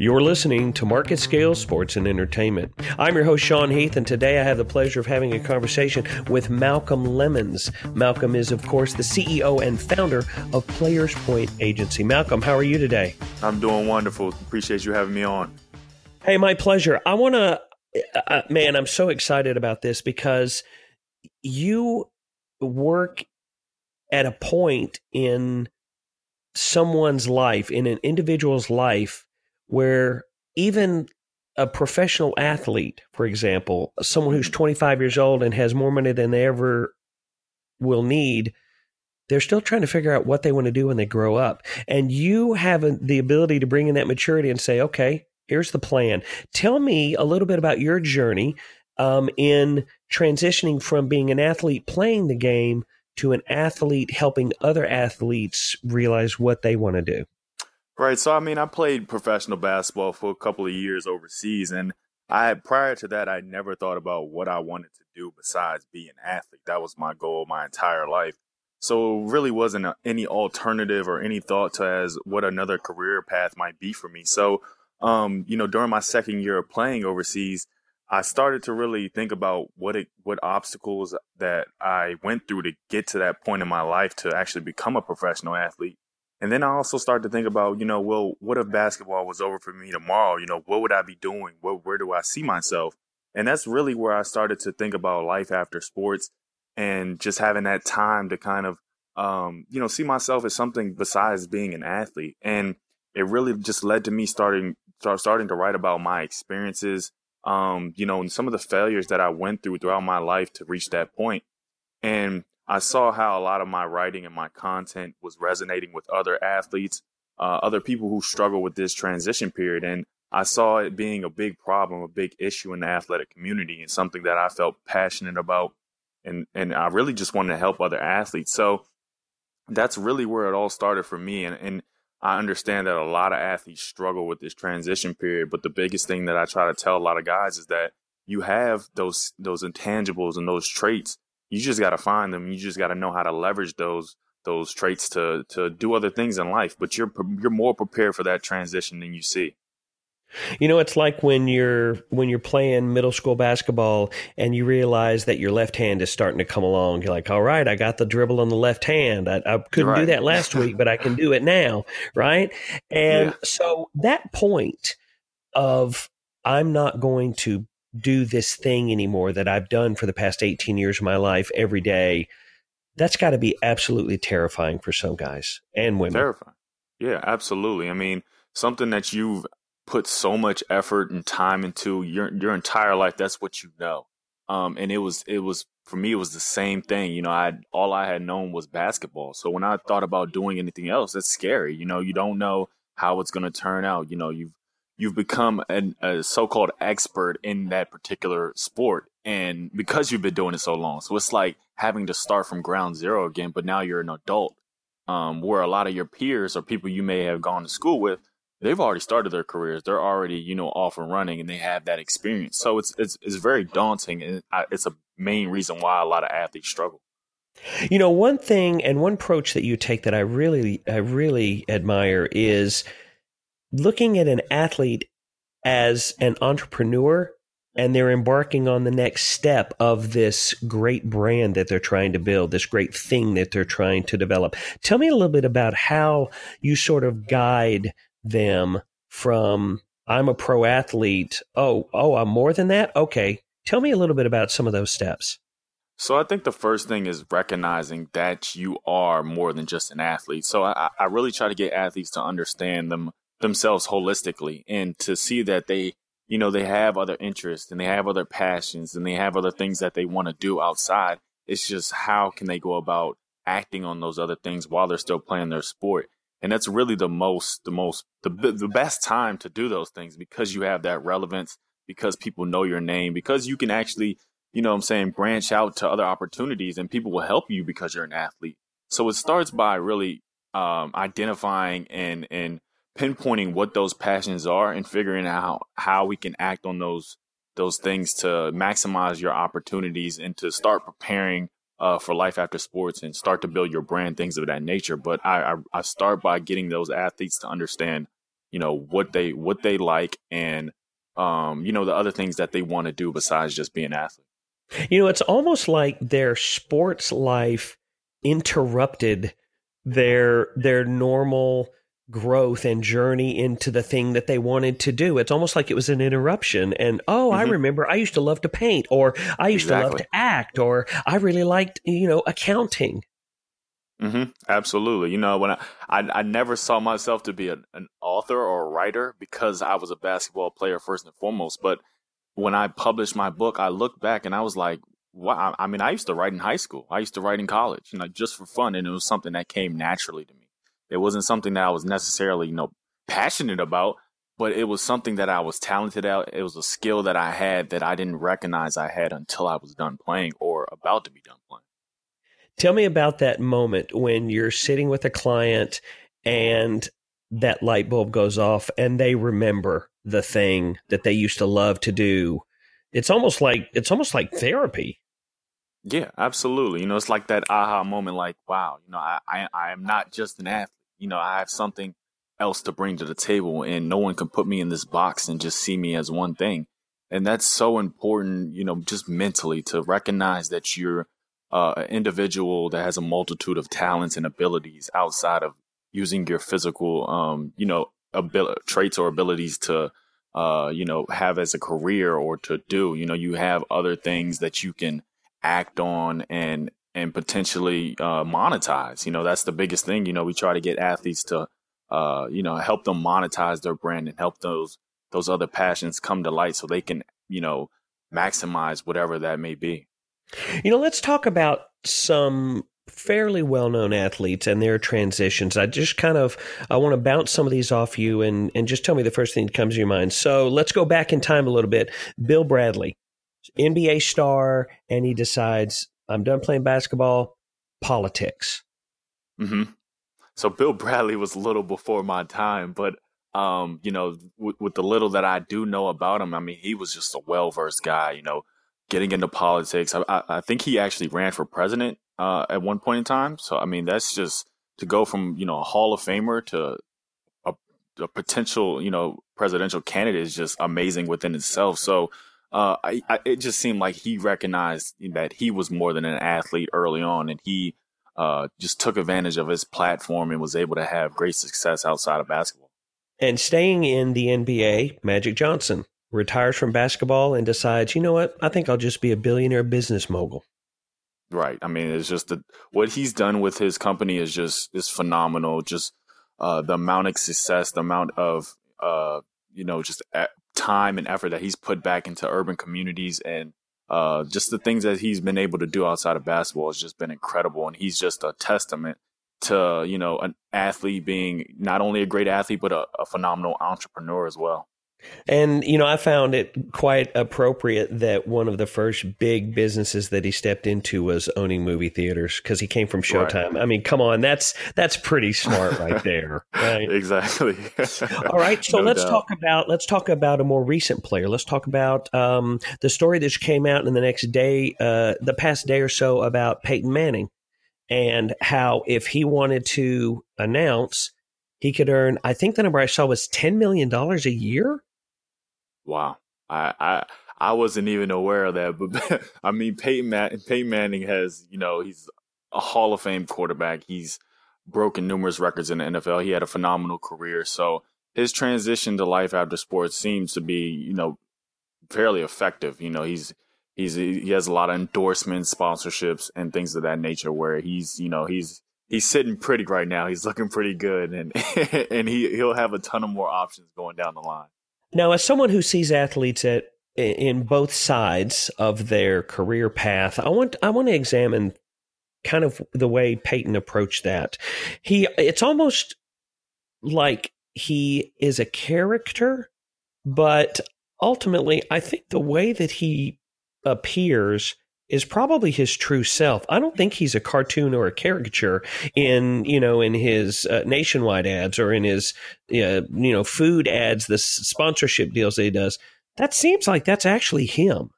You're listening to Market Scale Sports and Entertainment. I'm your host, Sean Heath, and today I have the pleasure of having a conversation with Malcolm Lemons. Malcolm is, of course, the CEO and founder of Players Point Agency. Malcolm, how are you today? I'm doing wonderful. Appreciate you having me on. Hey, my pleasure. I want to, uh, uh, man, I'm so excited about this because you work at a point in someone's life, in an individual's life, where even a professional athlete, for example, someone who's 25 years old and has more money than they ever will need, they're still trying to figure out what they want to do when they grow up. And you have the ability to bring in that maturity and say, okay, here's the plan. Tell me a little bit about your journey um, in transitioning from being an athlete playing the game to an athlete helping other athletes realize what they want to do. Right. So I mean, I played professional basketball for a couple of years overseas, and I prior to that, I never thought about what I wanted to do besides be an athlete. That was my goal my entire life. So it really wasn't a, any alternative or any thought to as what another career path might be for me. So, um, you know, during my second year of playing overseas, I started to really think about what it, what obstacles that I went through to get to that point in my life to actually become a professional athlete. And then I also started to think about, you know, well, what if basketball was over for me tomorrow? You know, what would I be doing? Where, where do I see myself? And that's really where I started to think about life after sports and just having that time to kind of, um, you know, see myself as something besides being an athlete. And it really just led to me starting, start, starting to write about my experiences, um, you know, and some of the failures that I went through throughout my life to reach that point. And I saw how a lot of my writing and my content was resonating with other athletes, uh, other people who struggle with this transition period. And I saw it being a big problem, a big issue in the athletic community, and something that I felt passionate about. And, and I really just wanted to help other athletes. So that's really where it all started for me. And, and I understand that a lot of athletes struggle with this transition period. But the biggest thing that I try to tell a lot of guys is that you have those those intangibles and those traits you just got to find them. You just got to know how to leverage those those traits to to do other things in life. But you're you're more prepared for that transition than you see. You know, it's like when you're when you're playing middle school basketball and you realize that your left hand is starting to come along. You're like, all right, I got the dribble on the left hand. I, I couldn't right. do that last week, but I can do it now, right? And yeah. so that point of I'm not going to do this thing anymore that I've done for the past 18 years of my life every day, that's got to be absolutely terrifying for some guys and women. Terrifying. Yeah, absolutely. I mean, something that you've put so much effort and time into your your entire life, that's what you know. Um, and it was it was for me it was the same thing. You know, I all I had known was basketball. So when I thought about doing anything else, that's scary. You know, you don't know how it's going to turn out. You know, you've you've become an, a so-called expert in that particular sport. And because you've been doing it so long so it's like having to start from ground zero again but now you're an adult. Um, where a lot of your peers or people you may have gone to school with they've already started their careers. They're already you know off and running and they have that experience. So it's it's, it's very daunting and it's a main reason why a lot of athletes struggle. You know one thing and one approach that you take that i really i really admire is looking at an athlete as an entrepreneur and they're embarking on the next step of this great brand that they're trying to build, this great thing that they're trying to develop. Tell me a little bit about how you sort of guide them from I'm a pro athlete. Oh, oh, I'm more than that. Okay. Tell me a little bit about some of those steps. So I think the first thing is recognizing that you are more than just an athlete. So I, I really try to get athletes to understand them themselves holistically and to see that they you know they have other interests and they have other passions and they have other things that they want to do outside. It's just how can they go about acting on those other things while they're still playing their sport? And that's really the most the most the, the best time to do those things because you have that relevance because people know your name because you can actually you know i'm saying branch out to other opportunities and people will help you because you're an athlete. So it starts by really um, identifying and and pinpointing what those passions are and figuring out how we can act on those those things to maximize your opportunities and to start preparing uh, for life after sports and start to build your brand, things of that nature. But I, I, I start by getting those athletes to understand you know what they what they like and um, you know the other things that they want to do besides just being an athlete. You know, it's almost like their sports life interrupted their their normal growth and journey into the thing that they wanted to do. It's almost like it was an interruption. And oh, mm-hmm. I remember I used to love to paint, or I used exactly. to love to act, or I really liked you know accounting. Mm-hmm. Absolutely. You know, when I, I, I never saw myself to be a, an author or a writer because I was a basketball player first and foremost. But when I published my book, I looked back and I was like, wow. I mean, I used to write in high school. I used to write in college, you know, just for fun. And it was something that came naturally to me. It wasn't something that I was necessarily, you know, passionate about, but it was something that I was talented at. It was a skill that I had that I didn't recognize I had until I was done playing or about to be done playing. Tell me about that moment when you're sitting with a client and that light bulb goes off and they remember the thing that they used to love to do. It's almost like it's almost like therapy. Yeah, absolutely. You know, it's like that aha moment like, wow, you know, I, I I am not just an athlete. You know, I have something else to bring to the table and no one can put me in this box and just see me as one thing. And that's so important, you know, just mentally to recognize that you're uh, an individual that has a multitude of talents and abilities outside of using your physical, um, you know, abil- traits or abilities to, uh, you know, have as a career or to do. You know, you have other things that you can act on and and potentially uh, monetize. You know, that's the biggest thing. You know, we try to get athletes to, uh, you know, help them monetize their brand and help those those other passions come to light so they can, you know, maximize whatever that may be. You know, let's talk about some fairly well-known athletes and their transitions. I just kind of I want to bounce some of these off you and and just tell me the first thing that comes to your mind. So let's go back in time a little bit. Bill Bradley, NBA star, and he decides I'm done playing basketball. Politics. hmm So Bill Bradley was a little before my time, but um, you know, with, with the little that I do know about him, I mean, he was just a well versed guy. You know, getting into politics. I, I, I think he actually ran for president uh, at one point in time. So I mean, that's just to go from you know a Hall of Famer to a, a potential you know presidential candidate is just amazing within itself. So uh, I, I, it just seemed like he recognized that he was more than an athlete early on, and he uh, just took advantage of his platform and was able to have great success outside of basketball. And staying in the NBA, Magic Johnson retires from basketball and decides, you know what, I think I'll just be a billionaire business mogul. Right. I mean, it's just that what he's done with his company is just is phenomenal. Just uh, the amount of success, the amount of uh, you know, just time and effort that he's put back into urban communities, and uh, just the things that he's been able to do outside of basketball has just been incredible. And he's just a testament to you know an athlete being not only a great athlete but a, a phenomenal entrepreneur as well. And, you know, I found it quite appropriate that one of the first big businesses that he stepped into was owning movie theaters because he came from Showtime. Right. I mean, come on, that's that's pretty smart right there. Right? exactly. All right, so no let's doubt. talk about let's talk about a more recent player. Let's talk about um, the story that came out in the next day, uh, the past day or so about Peyton Manning and how if he wanted to announce, he could earn. I think the number I saw was ten million dollars a year Wow. I, I I wasn't even aware of that, but I mean Peyton, Man- Peyton Manning has, you know, he's a Hall of Fame quarterback. He's broken numerous records in the NFL. He had a phenomenal career. So his transition to life after sports seems to be, you know, fairly effective. You know, he's he's he has a lot of endorsements, sponsorships, and things of that nature. Where he's, you know, he's he's sitting pretty right now. He's looking pretty good, and and he he'll have a ton of more options going down the line. Now, as someone who sees athletes at in both sides of their career path, I want I want to examine kind of the way Peyton approached that. He it's almost like he is a character, but ultimately I think the way that he appears is probably his true self. I don't think he's a cartoon or a caricature in you know in his uh, nationwide ads or in his uh, you know food ads, the sponsorship deals that he does. That seems like that's actually him.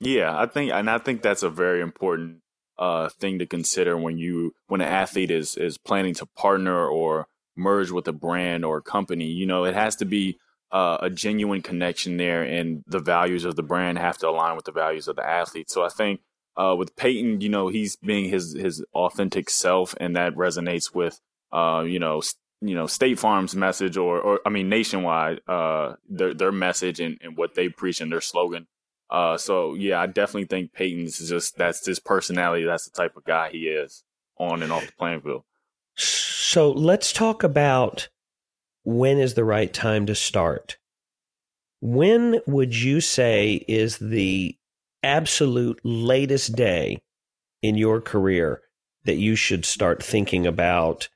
Yeah, I think, and I think that's a very important uh, thing to consider when you when an athlete is is planning to partner or merge with a brand or a company. You know, it has to be uh, a genuine connection there, and the values of the brand have to align with the values of the athlete. So I think uh, with Peyton, you know, he's being his his authentic self, and that resonates with uh, you know, you know, State Farm's message, or or I mean, Nationwide, uh, their their message and, and what they preach and their slogan. Uh, so yeah, I definitely think Peyton's just that's his personality. That's the type of guy he is on and off the playing field. So let's talk about when is the right time to start. When would you say is the absolute latest day in your career that you should start thinking about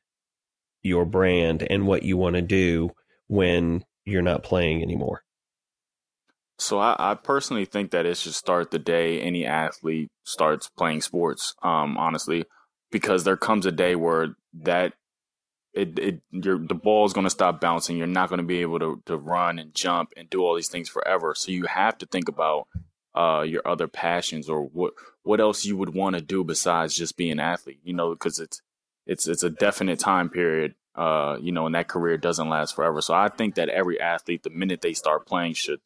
your brand and what you want to do when you're not playing anymore? So I, I, personally think that it should start the day any athlete starts playing sports. Um, honestly, because there comes a day where that it it your the ball is going to stop bouncing. You're not going to be able to to run and jump and do all these things forever. So you have to think about uh, your other passions or what what else you would want to do besides just being an athlete. You know, because it's it's it's a definite time period. Uh, you know, and that career doesn't last forever. So I think that every athlete, the minute they start playing, should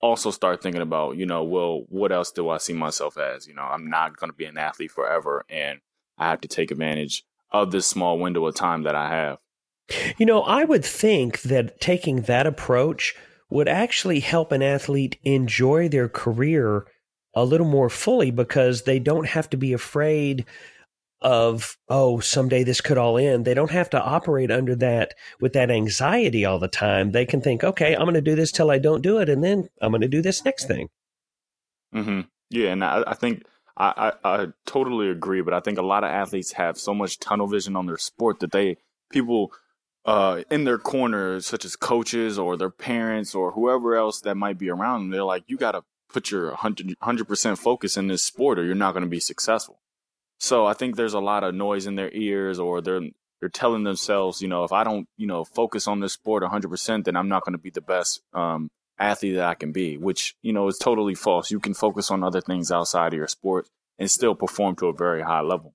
also start thinking about, you know, well, what else do I see myself as? You know, I'm not going to be an athlete forever, and I have to take advantage of this small window of time that I have. You know, I would think that taking that approach would actually help an athlete enjoy their career a little more fully because they don't have to be afraid of oh someday this could all end they don't have to operate under that with that anxiety all the time they can think okay i'm going to do this till i don't do it and then i'm going to do this next thing mm-hmm. yeah and I, I think I, I, I totally agree, but I think a lot of athletes have so much tunnel vision on their sport that they people uh, in their corner, such as coaches or their parents or whoever else that might be around them, they're like, you got to put your 100 percent focus in this sport, or you're not going to be successful. So I think there's a lot of noise in their ears, or they're they're telling themselves, you know, if I don't, you know, focus on this sport 100 percent, then I'm not going to be the best um, athlete that I can be, which, you know, is totally false. You can focus on other things outside of your sport and still perform to a very high level.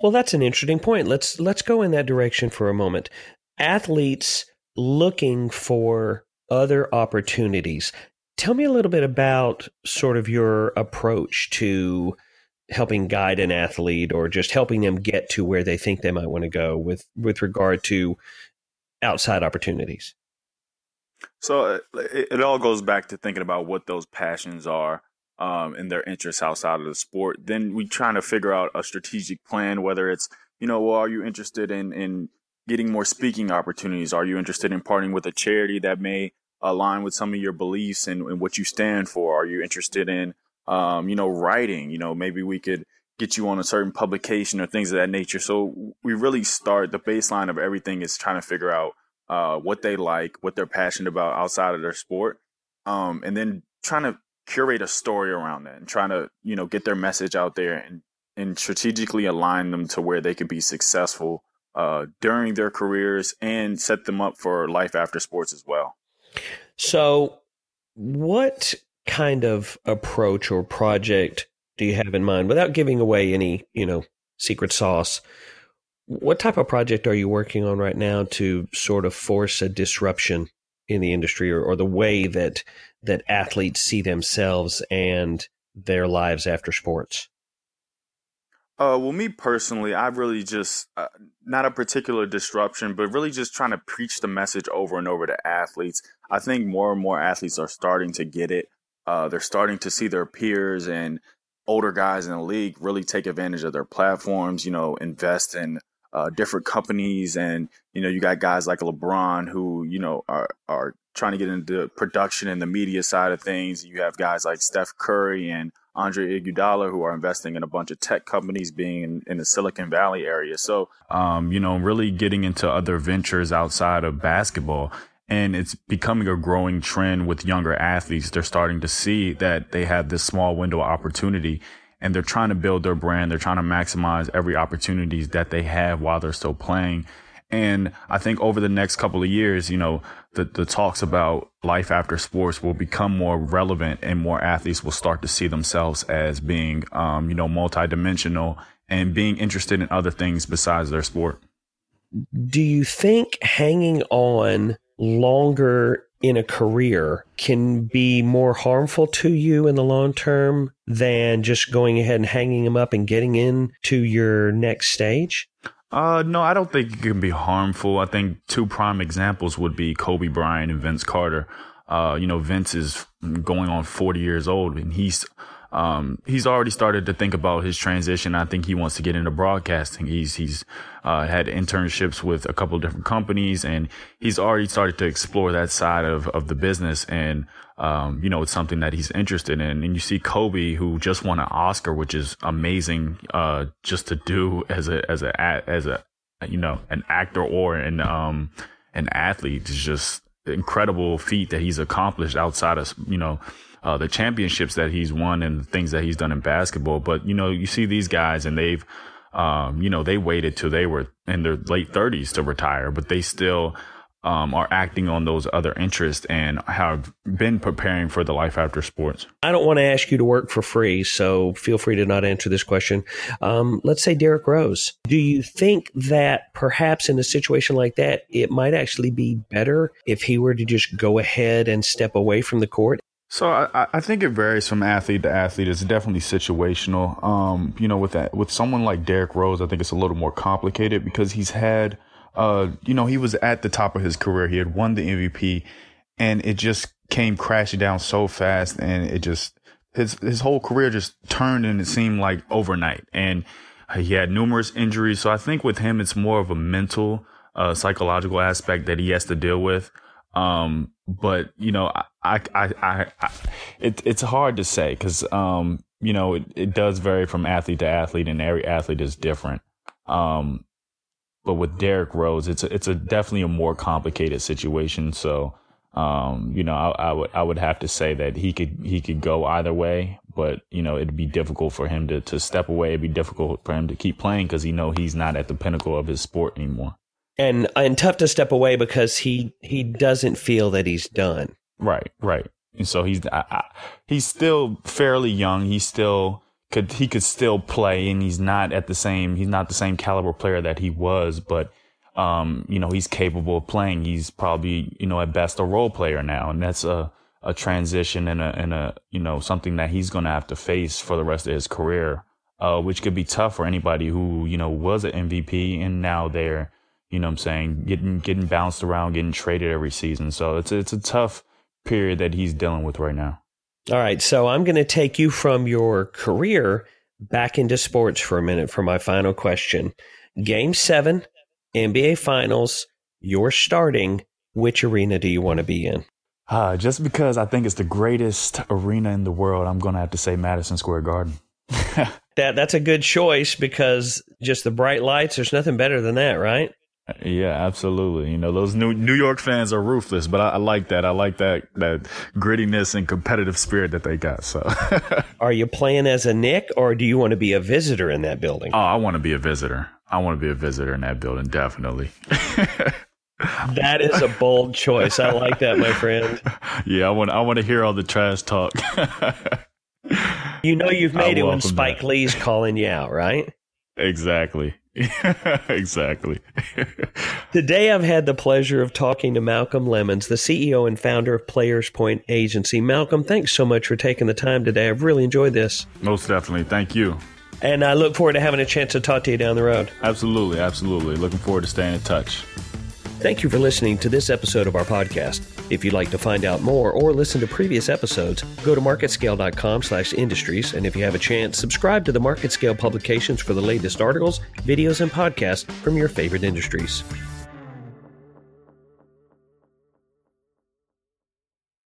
Well, that's an interesting point. Let's let's go in that direction for a moment. Athletes looking for other opportunities. Tell me a little bit about sort of your approach to helping guide an athlete or just helping them get to where they think they might want to go with with regard to outside opportunities. So uh, it, it, all goes back to thinking about what those passions are um, and their interests outside of the sport. Then we trying to figure out a strategic plan, whether it's, you know, well, are you interested in, in getting more speaking opportunities? Are you interested in partnering with a charity that may align with some of your beliefs and, and what you stand for? Are you interested in, um, you know, writing? You know, maybe we could get you on a certain publication or things of that nature. So we really start the baseline of everything is trying to figure out uh, what they like, what they're passionate about outside of their sport, um, and then trying to curate a story around that and trying to you know get their message out there and and strategically align them to where they can be successful uh, during their careers and set them up for life after sports as well. So, what kind of approach or project do you have in mind without giving away any, you know, secret sauce? What type of project are you working on right now to sort of force a disruption in the industry or, or the way that that athletes see themselves and their lives after sports? Uh, well, me personally, I really just uh, not a particular disruption, but really just trying to preach the message over and over to athletes. I think more and more athletes are starting to get it. Uh, they're starting to see their peers and older guys in the league really take advantage of their platforms. You know, invest in uh, different companies, and you know, you got guys like LeBron who you know are are trying to get into production and the media side of things. You have guys like Steph Curry and Andre Iguodala who are investing in a bunch of tech companies, being in, in the Silicon Valley area. So, um, you know, really getting into other ventures outside of basketball. And it's becoming a growing trend with younger athletes. They're starting to see that they have this small window opportunity and they're trying to build their brand. They're trying to maximize every opportunities that they have while they're still playing. And I think over the next couple of years, you know, the, the talks about life after sports will become more relevant and more athletes will start to see themselves as being, um, you know, multidimensional and being interested in other things besides their sport. do you think hanging on longer in a career can be more harmful to you in the long term than just going ahead and hanging them up and getting into your next stage? Uh, no, I don't think it can be harmful. I think two prime examples would be Kobe Bryant and Vince Carter. Uh, you know, Vince is going on 40 years old and he's um, he's already started to think about his transition. I think he wants to get into broadcasting. He's he's uh, had internships with a couple of different companies, and he's already started to explore that side of of the business. And um, you know, it's something that he's interested in. And you see Kobe, who just won an Oscar, which is amazing, uh, just to do as a as a as a you know an actor or an um an athlete is just incredible feat that he's accomplished outside of you know uh, the championships that he's won and the things that he's done in basketball. But, you know, you see these guys and they've, um, you know, they waited till they were in their late 30s to retire, but they still um, are acting on those other interests and have been preparing for the life after sports. I don't want to ask you to work for free, so feel free to not answer this question. Um, let's say Derrick Rose. Do you think that perhaps in a situation like that, it might actually be better if he were to just go ahead and step away from the court so I, I think it varies from athlete to athlete. It's definitely situational. Um, you know, with that, with someone like Derrick Rose, I think it's a little more complicated because he's had, uh, you know, he was at the top of his career. He had won the MVP, and it just came crashing down so fast, and it just his his whole career just turned, and it seemed like overnight. And he had numerous injuries. So I think with him, it's more of a mental, uh, psychological aspect that he has to deal with. Um, but you know, I, I, I, I it, it's hard to say because, um, you know, it, it does vary from athlete to athlete and every athlete is different. Um, but with Derrick Rose, it's a, it's a definitely a more complicated situation. So, um, you know, I, I, would I would have to say that he could he could go either way, but you know, it'd be difficult for him to to step away. It'd be difficult for him to keep playing because he know he's not at the pinnacle of his sport anymore and and tough to step away because he he doesn't feel that he's done. Right, right. And so he's I, I, he's still fairly young. He's still could he could still play, and he's not at the same he's not the same caliber player that he was, but um, you know he's capable of playing. He's probably you know at best a role player now, and that's a a transition and a and a you know something that he's going to have to face for the rest of his career, uh, which could be tough for anybody who you know was an MVP and now they're you know what I'm saying, getting getting bounced around, getting traded every season. So it's it's a tough period that he's dealing with right now. All right, so I'm going to take you from your career back into sports for a minute for my final question. Game 7, NBA Finals, you're starting. Which arena do you want to be in? Uh, just because I think it's the greatest arena in the world, I'm going to have to say Madison Square Garden. that that's a good choice because just the bright lights, there's nothing better than that, right? Yeah, absolutely. You know, those New New York fans are ruthless, but I, I like that. I like that that grittiness and competitive spirit that they got. So, are you playing as a Knick, or do you want to be a visitor in that building? Oh, I want to be a visitor. I want to be a visitor in that building, definitely. that is a bold choice. I like that, my friend. Yeah, I want I want to hear all the trash talk. you know you've made I it when Spike that. Lee's calling you out, right? Exactly. exactly. Today, I've had the pleasure of talking to Malcolm Lemons, the CEO and founder of Players Point Agency. Malcolm, thanks so much for taking the time today. I've really enjoyed this. Most definitely. Thank you. And I look forward to having a chance to talk to you down the road. Absolutely. Absolutely. Looking forward to staying in touch. Thank you for listening to this episode of our podcast. If you'd like to find out more or listen to previous episodes, go to marketscale.com slash industries. And if you have a chance, subscribe to the MarketScale publications for the latest articles, videos, and podcasts from your favorite industries.